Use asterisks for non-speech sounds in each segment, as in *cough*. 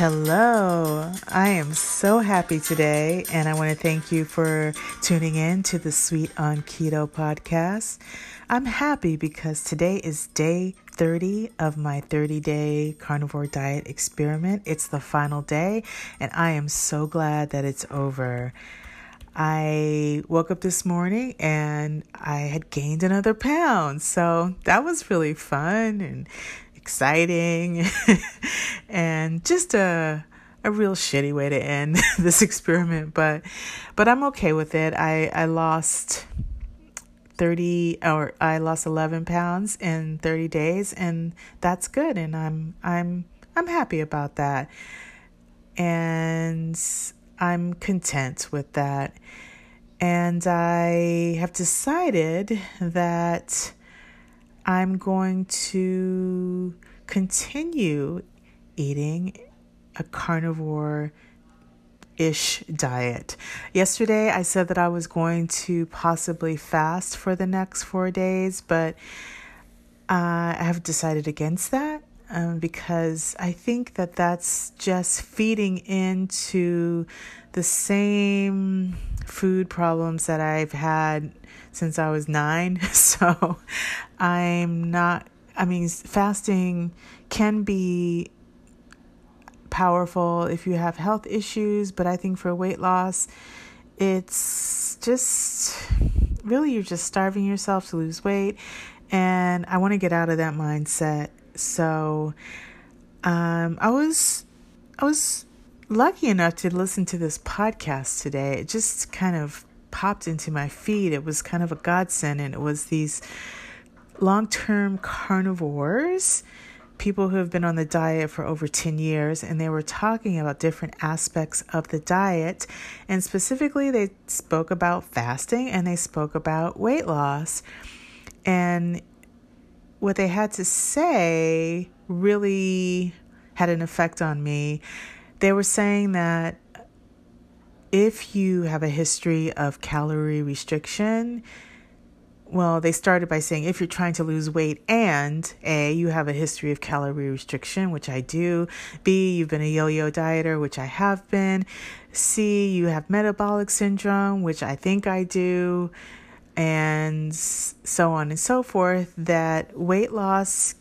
Hello, I am so happy today, and I want to thank you for tuning in to the Sweet on Keto podcast. I'm happy because today is day 30 of my 30 day carnivore diet experiment. It's the final day, and I am so glad that it's over. I woke up this morning and I had gained another pound, so that was really fun and exciting *laughs* and just a a real shitty way to end *laughs* this experiment but but I'm okay with it. I I lost 30 or I lost 11 pounds in 30 days and that's good and I'm I'm I'm happy about that. And I'm content with that. And I have decided that I'm going to continue eating a carnivore ish diet. Yesterday, I said that I was going to possibly fast for the next four days, but uh, I have decided against that um, because I think that that's just feeding into the same food problems that I've had since I was nine. *laughs* So I'm not, I mean, fasting can be powerful if you have health issues, but I think for weight loss, it's just really you're just starving yourself to lose weight. And I want to get out of that mindset. So um, I was, I was lucky enough to listen to this podcast today. It just kind of popped into my feed. It was kind of a godsend, and it was these long term carnivores, people who have been on the diet for over 10 years, and they were talking about different aspects of the diet. And specifically, they spoke about fasting and they spoke about weight loss. And what they had to say really had an effect on me. They were saying that if you have a history of calorie restriction, well, they started by saying if you're trying to lose weight and A, you have a history of calorie restriction, which I do, B, you've been a yo yo dieter, which I have been, C, you have metabolic syndrome, which I think I do, and so on and so forth, that weight loss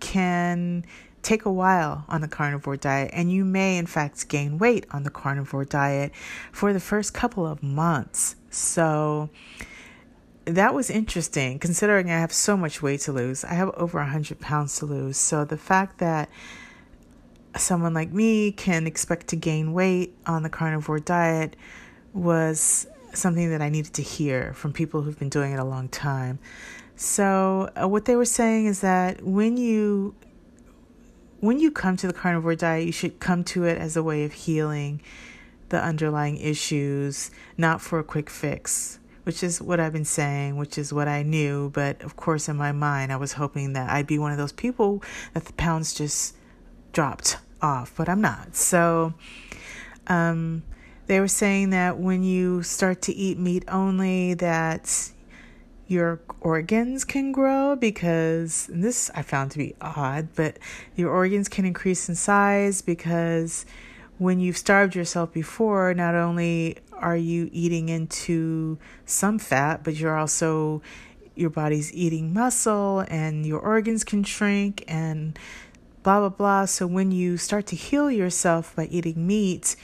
can take a while on the carnivore diet, and you may, in fact, gain weight on the carnivore diet for the first couple of months. So, that was interesting considering I have so much weight to lose. I have over 100 pounds to lose. So, the fact that someone like me can expect to gain weight on the carnivore diet was something that I needed to hear from people who've been doing it a long time. So, uh, what they were saying is that when you when you come to the carnivore diet, you should come to it as a way of healing the underlying issues, not for a quick fix, which is what I've been saying, which is what I knew. But of course, in my mind, I was hoping that I'd be one of those people that the pounds just dropped off, but I'm not. So, um, they were saying that when you start to eat meat only, that your organs can grow because this I found to be odd, but your organs can increase in size because when you've starved yourself before, not only are you eating into some fat, but you're also your body's eating muscle and your organs can shrink and blah blah blah. So when you start to heal yourself by eating meat,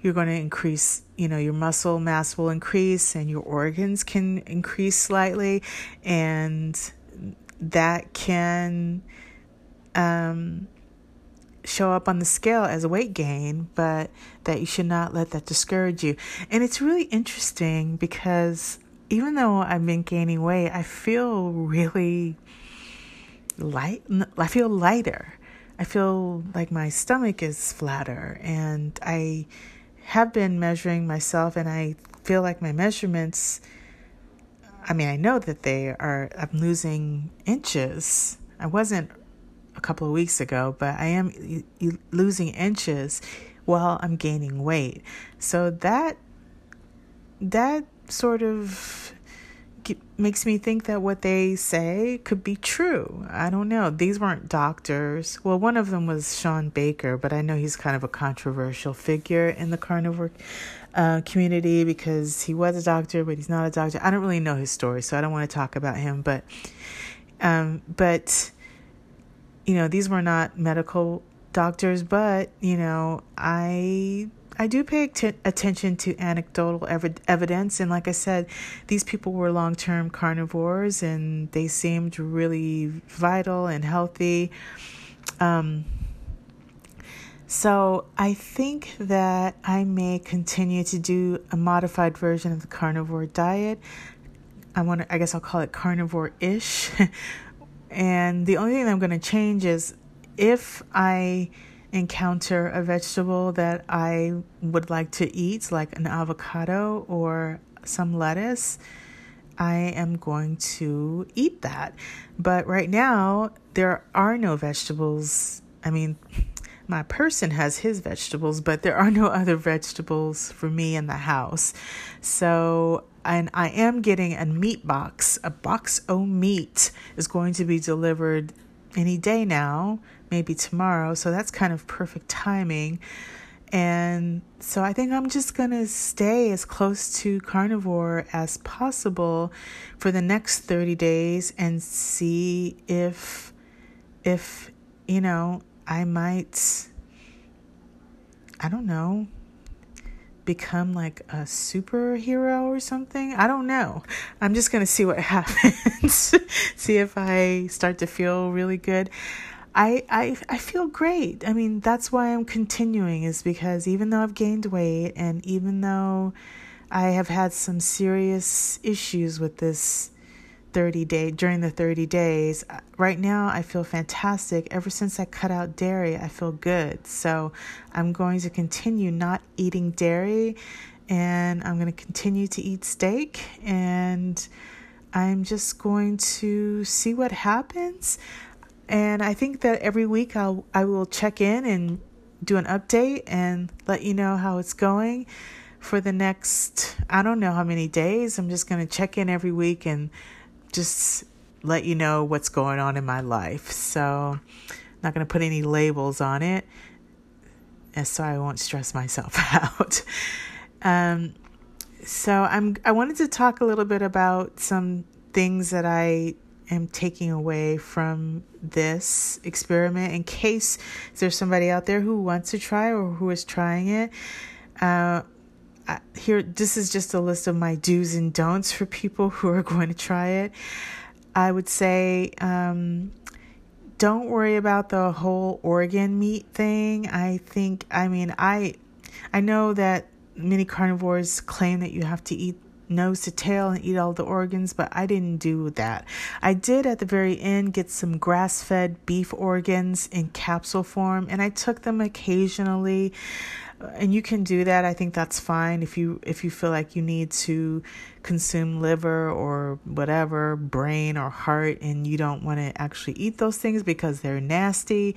you're going to increase, you know, your muscle mass will increase and your organs can increase slightly. And that can um, show up on the scale as a weight gain, but that you should not let that discourage you. And it's really interesting because even though I've been gaining weight, I feel really light. I feel lighter. I feel like my stomach is flatter and I have been measuring myself and I feel like my measurements I mean, I know that they are I'm losing inches. I wasn't a couple of weeks ago, but I am losing inches while I'm gaining weight. So that that sort of makes me think that what they say could be true. I don't know. These weren't doctors. Well, one of them was Shawn Baker, but I know he's kind of a controversial figure in the carnivore uh, community because he was a doctor, but he's not a doctor. I don't really know his story, so I don't want to talk about him. But, um, but you know, these were not medical doctors, but you know, I I do pay t- attention to anecdotal ev- evidence, and like I said, these people were long term carnivores, and they seemed really vital and healthy. Um, so I think that I may continue to do a modified version of the carnivore diet. I want to, I guess I'll call it carnivore-ish. *laughs* and the only thing I'm going to change is if I encounter a vegetable that I would like to eat, like an avocado or some lettuce, I am going to eat that. But right now, there are no vegetables. I mean, my person has his vegetables, but there are no *laughs* other vegetables for me in the house. So, and I am getting a meat box. A box o meat is going to be delivered any day now maybe tomorrow. So that's kind of perfect timing. And so I think I'm just going to stay as close to carnivore as possible for the next 30 days and see if if you know, I might I don't know, become like a superhero or something. I don't know. I'm just going to see what *laughs* happens. *laughs* see if I start to feel really good. I, I I feel great. I mean, that's why I'm continuing is because even though I've gained weight and even though I have had some serious issues with this 30 day during the 30 days, uh, right now I feel fantastic. Ever since I cut out dairy, I feel good. So, I'm going to continue not eating dairy and I'm going to continue to eat steak and I'm just going to see what happens. And I think that every week I'll I will check in and do an update and let you know how it's going for the next I don't know how many days. I'm just going to check in every week and just let you know what's going on in my life. So, I'm not going to put any labels on it so I won't stress myself *laughs* out. Um so I'm I wanted to talk a little bit about some things that I am taking away from this experiment in case there's somebody out there who wants to try or who is trying it. Uh, here, this is just a list of my do's and don'ts for people who are going to try it. I would say um, don't worry about the whole organ meat thing. I think, I mean, I, I know that many carnivores claim that you have to eat nose to tail and eat all the organs, but I didn't do that. I did at the very end get some grass fed beef organs in capsule form, and I took them occasionally. And you can do that. I think that's fine if you if you feel like you need to consume liver or whatever, brain or heart, and you don't want to actually eat those things because they're nasty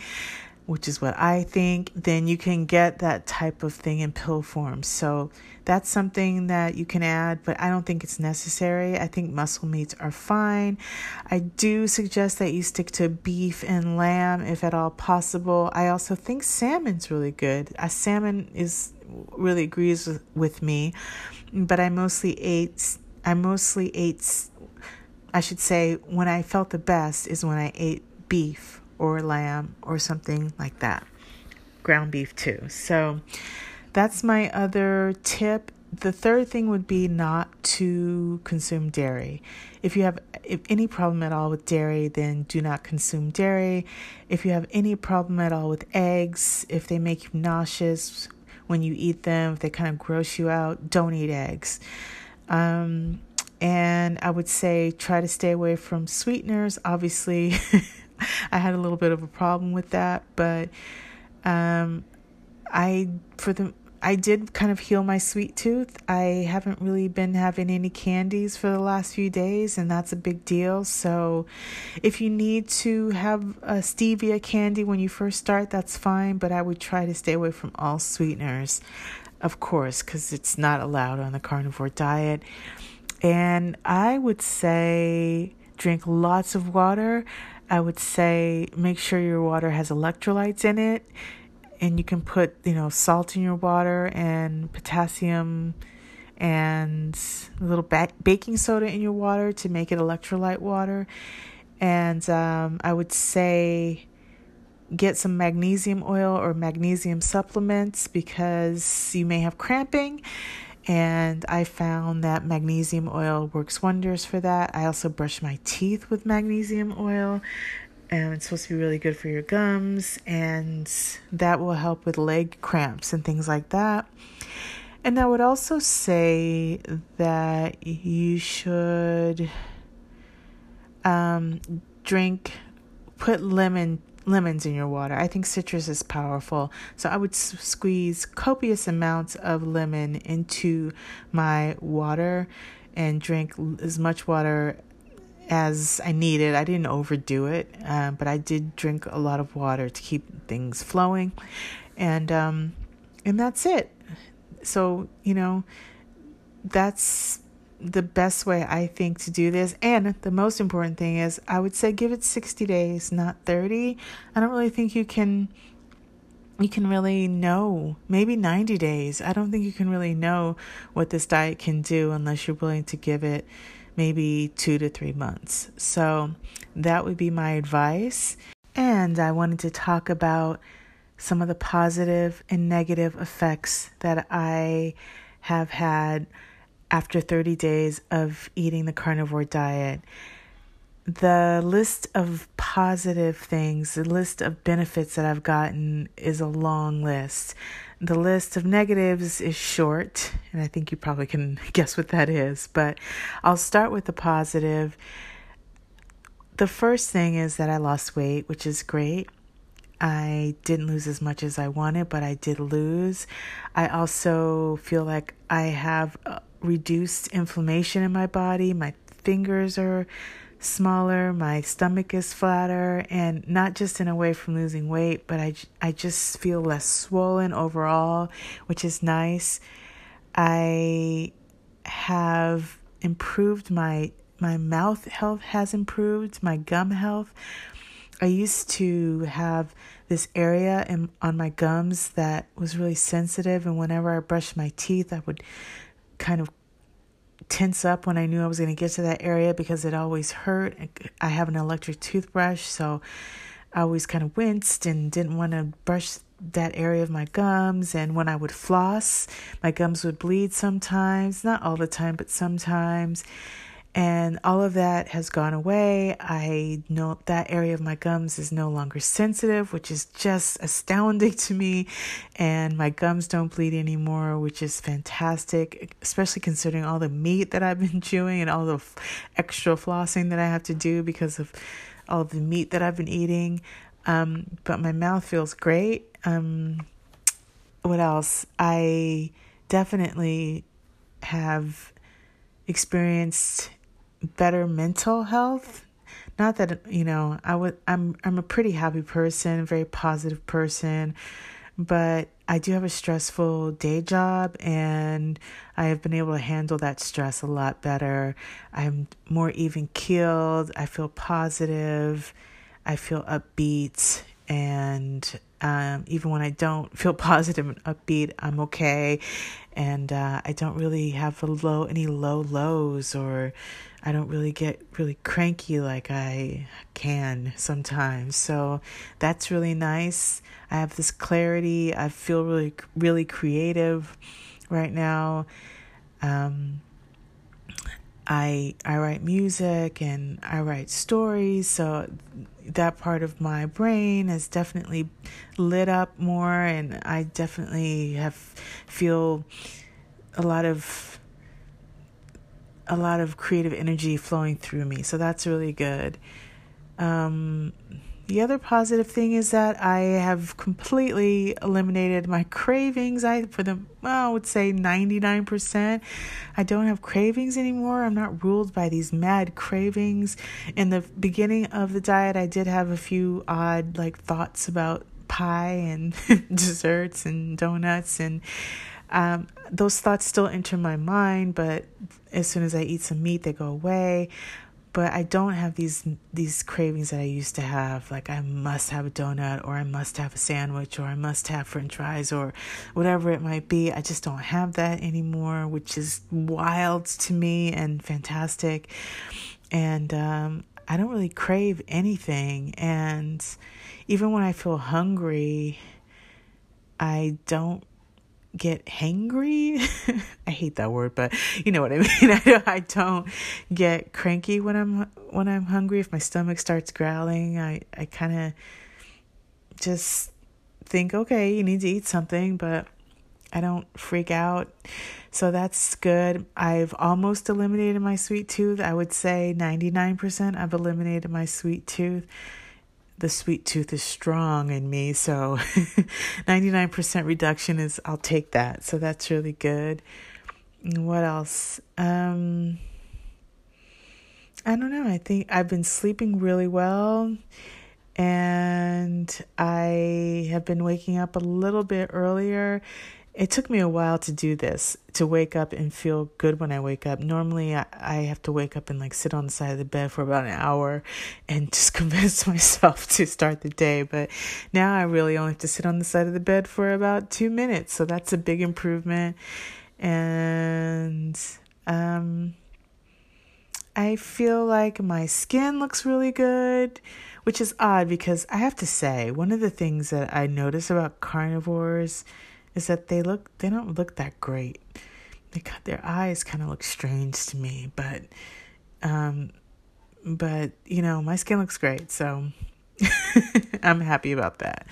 which is what I think, then you can get that type of thing in pill form. So that's something that you can add, but I don't think it's necessary. I think muscle meats are fine. I do suggest that you stick to beef and lamb if at all possible. I also think salmon's really good. A salmon is really agrees with, with me, but I mostly ate I mostly ate I should say when I felt the best is when I ate beef or lamb or something like that. Ground beef too. So that's my other tip. The third thing would be not to consume dairy. If you have if any problem at all with dairy, then do not consume dairy. If you have any problem at all with eggs, if they make you nauseous when you eat them, if they kind of gross you out, don't eat eggs. Um, and I would say try to stay away from sweeteners. Obviously, *laughs* I had a little bit of a problem with that, but um, I for the I did kind of heal my sweet tooth. I haven't really been having any candies for the last few days, and that's a big deal. So, if you need to have a stevia candy when you first start, that's fine, but I would try to stay away from all sweeteners, of course, because it's not allowed on the carnivore diet. And I would say drink lots of water. I would say make sure your water has electrolytes in it. And you can put, you know, salt in your water and potassium and a little ba- baking soda in your water to make it electrolyte water. And um, I would say get some magnesium oil or magnesium supplements because you may have cramping. And I found that magnesium oil works wonders for that. I also brush my teeth with magnesium oil. And it's supposed to be really good for your gums, and that will help with leg cramps and things like that. And I would also say that you should um, drink, put lemon lemons in your water. I think citrus is powerful. So I would s- squeeze copious amounts of lemon into my water and drink as much water as I needed. I didn't overdo it, uh, but I did drink a lot of water to keep things flowing. And um, and that's it. So, you know, that's the best way I think to do this. And the most important thing is I would say give it 60 days, not 30. I don't really think you can you can really know. Maybe 90 days. I don't think you can really know what this diet can do unless you're willing to give it maybe 2 to 3 months. So, that would be my advice. And I wanted to talk about some of the positive and negative effects that I have had after 30 days of eating the carnivore diet. The list of positive things, the list of benefits that I've gotten is a long list. The list of negatives is short, and I think you probably can *laughs* guess what that is, but I'll start with the positive. The first thing is that I lost weight, which is great. I didn't lose as much as I wanted, but I did lose. I also feel like I have reduced inflammation in my body. My fingers are smaller, my stomach is flatter, and not just in a way from losing weight, but I, I just feel less swollen overall, which is nice. I have improved my my mouth health has improved, my gum health. I used to have this area in, on my gums that was really sensitive, and whenever I brushed my teeth, I would kind of tense up when I knew I was going to get to that area because it always hurt. I have an electric toothbrush, so I always kind of winced and didn't want to brush that area of my gums. And when I would floss, my gums would bleed sometimes, not all the time, but sometimes and all of that has gone away. I know that area of my gums is no longer sensitive, which is just astounding *laughs* to me. And my gums don't bleed anymore, which is fantastic, especially considering all the meat that I've been *laughs* chewing and all the f- extra flossing that I have to do because of all the meat that I've been eating. Um, but my mouth feels great. Um, what else? I definitely have experienced better mental health. Not that you know i would i'm i'm a pretty happy person very positive person but i do have a stressful day job and i have been able to handle that stress a lot better. I'm more even keeled. I feel positive. I feel upbeat and um, even when I don't *laughs* feel positive and upbeat, I'm okay, and uh, I don't really have low any low lows or I don't really get really cranky like I can sometimes. So that's really nice. I have this clarity. I feel really, really creative right now. Um, I I write music and I write stories, so that part of my brain is definitely lit up more, and I definitely have feel a lot of a lot of creative energy flowing through me. So that's really good. Um, the other positive thing is that I have completely eliminated my cravings. I for the well, I would say 99%. I don't have cravings anymore. I'm not ruled by these mad cravings. In the beginning of the diet, I did have a few odd like thoughts about pie and *laughs* desserts and donuts and um, those thoughts still enter my mind, but as soon as I eat some meat, they go away. But I don't have these these cravings that I used to have. Like I must have a donut, or I must have a sandwich, or I must have French fries, or whatever it might be. I just don't have that anymore, which is wild to me and fantastic. And um, I don't really crave anything. And even when I feel hungry, I don't get hangry. *laughs* I hate that word, but you know what I *laughs* mean. I, don't get cranky when I'm when I'm hungry. If my stomach starts growling, I I kind of just think, okay, you need to eat something, but I don't freak out. So that's good. I've almost eliminated my sweet tooth. I would say 99% I've eliminated my sweet tooth the sweet tooth is strong in me. So *laughs* 99% reduction is, I'll take that. So that's really good. What else? Um, I don't know. I think I've been sleeping really well and I have been waking up a little bit earlier it took me a while to do this to wake up and feel good when i wake up. Normally I, I have to wake up and like sit on the side of the bed for about an hour and *laughs* just convince *laughs* myself to start the day. But now i really only have to sit on the side of the bed for about two minutes. So that's a big improvement. And um i feel like my skin looks really good which is odd because i have to say one of the things that i notice about carnivores is that they look they don't look that great. They got their eyes kind of look strange to me, but um but you know, my skin looks great, so *laughs* I'm happy about that.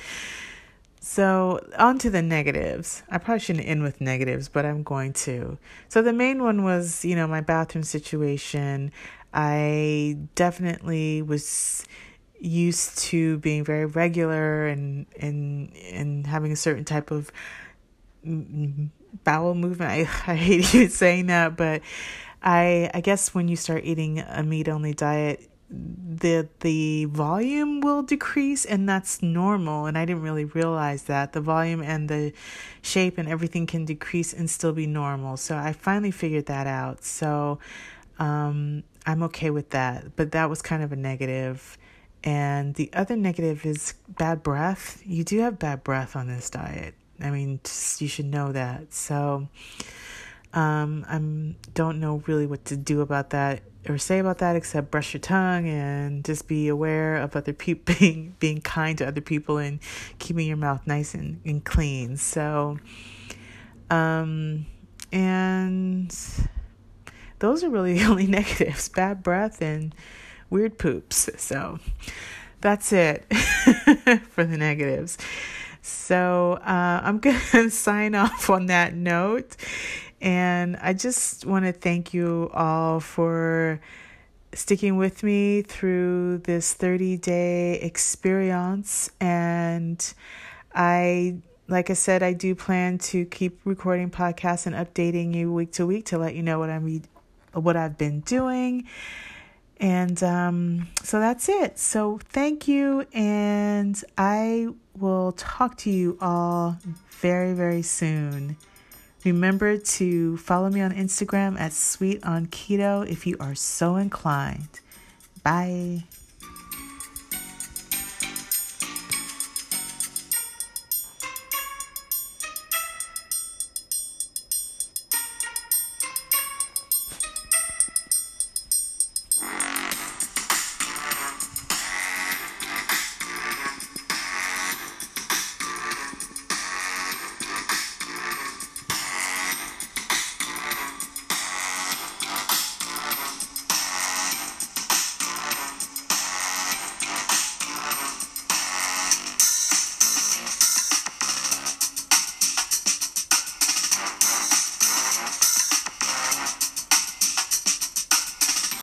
So, on to the negatives. I probably shouldn't end with negatives, but I'm going to. So, the main one was, you know, my bathroom situation. I definitely was used to being very regular and and and having a certain type of bowel movement. I, *laughs* I hate even saying that, but I I guess when you start eating a meat only diet, the the volume will decrease and that's normal and I didn't really realize that the volume and the shape and everything can decrease and still be normal. So I finally figured that out. So um I'm okay with that. But that was kind of a negative. And the other negative is bad breath. You do have bad breath on this diet. I mean, just, you should know that. So, um, I'm don't know really what to do about that or say about that except brush your tongue and just be aware of other people *laughs* being being kind to other people and keeping your mouth nice and, and clean. So, um, and those are really *laughs* the only negatives: bad breath and weird poops. So, that's it *laughs* for the negatives. So uh, I'm *laughs* going to sign off on that note. And I just want to thank you all for sticking with me through this 30 day experience. And I, like I said, I do plan to keep recording podcasts and updating you week to week to let you know what I'm what I've been doing. And um, so that's it. So thank you. And I will talk to you all very, very soon. Remember to follow me on Instagram at Sweet on Keto if you are so inclined. Bye.